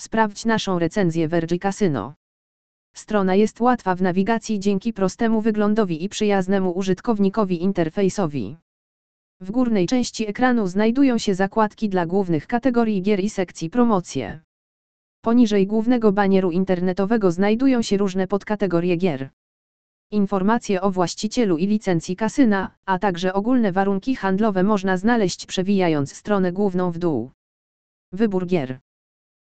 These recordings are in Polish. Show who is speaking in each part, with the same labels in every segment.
Speaker 1: Sprawdź naszą recenzję Vergi Casino. Strona jest łatwa w nawigacji dzięki prostemu wyglądowi i przyjaznemu użytkownikowi interfejsowi. W górnej części ekranu znajdują się zakładki dla głównych kategorii gier i sekcji promocje. Poniżej głównego banieru internetowego znajdują się różne podkategorie gier. Informacje o właścicielu i licencji kasyna, a także ogólne warunki handlowe można znaleźć przewijając stronę główną w dół. Wybór gier.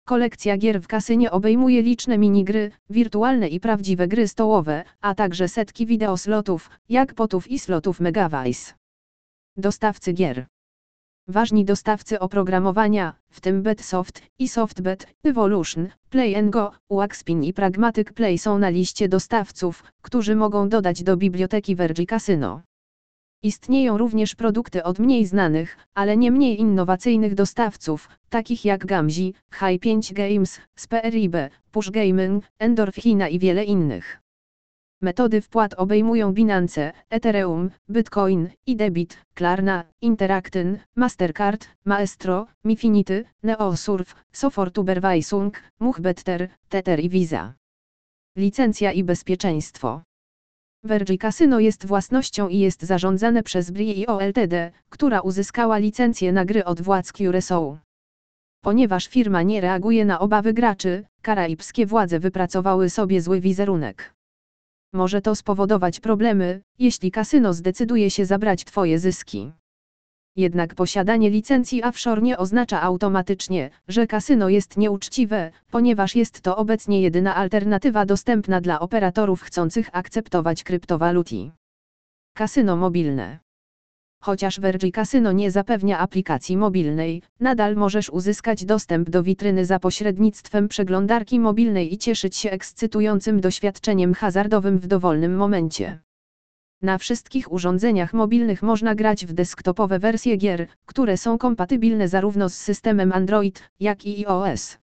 Speaker 1: Kolekcja gier w kasynie obejmuje liczne minigry, wirtualne i prawdziwe gry stołowe, a także setki wideoslotów, jackpotów i slotów Megavice. Dostawcy gier. Ważni dostawcy oprogramowania, w tym Betsoft i SoftBet, Evolution, Play Go, Waxpin i Pragmatic Play są na liście dostawców, którzy mogą dodać do biblioteki Vergi Casino. Istnieją również produkty od mniej znanych, ale nie mniej innowacyjnych dostawców, takich jak Gamzi, High5 Games, Speribe, Push Gaming, Endorphina i wiele innych. Metody wpłat obejmują Binance, Ethereum, Bitcoin, iDebit, Klarna, Interaktyn, Mastercard, Maestro, Mifinity, Neosurf, Sofortuberweisung, Muchbetter, Tether i Visa. Licencja i bezpieczeństwo. Vergi Casino jest własnością i jest zarządzane przez BRIO Ltd., która uzyskała licencję na gry od władz Curaçao. Ponieważ firma nie reaguje na obawy graczy, karaibskie władze wypracowały sobie zły wizerunek. Może to spowodować problemy, jeśli kasyno zdecyduje się zabrać Twoje zyski. Jednak posiadanie licencji offshore nie oznacza automatycznie, że kasyno jest nieuczciwe, ponieważ jest to obecnie jedyna alternatywa dostępna dla operatorów chcących akceptować kryptowaluty. Kasyno mobilne. Chociaż Vergi Casino nie zapewnia aplikacji mobilnej, nadal możesz uzyskać dostęp do witryny za pośrednictwem przeglądarki mobilnej i cieszyć się ekscytującym doświadczeniem hazardowym w dowolnym momencie. Na wszystkich urządzeniach mobilnych można grać w desktopowe wersje gier, które są kompatybilne zarówno z systemem Android, jak i iOS.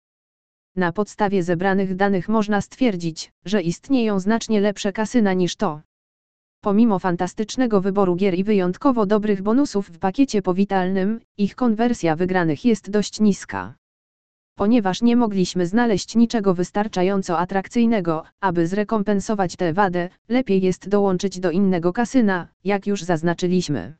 Speaker 1: Na podstawie zebranych danych można stwierdzić, że istnieją znacznie lepsze kasyna niż to. Pomimo fantastycznego wyboru gier i wyjątkowo dobrych bonusów w pakiecie powitalnym, ich konwersja wygranych jest dość niska. Ponieważ nie mogliśmy znaleźć niczego wystarczająco atrakcyjnego, aby zrekompensować tę wadę, lepiej jest dołączyć do innego kasyna, jak już zaznaczyliśmy.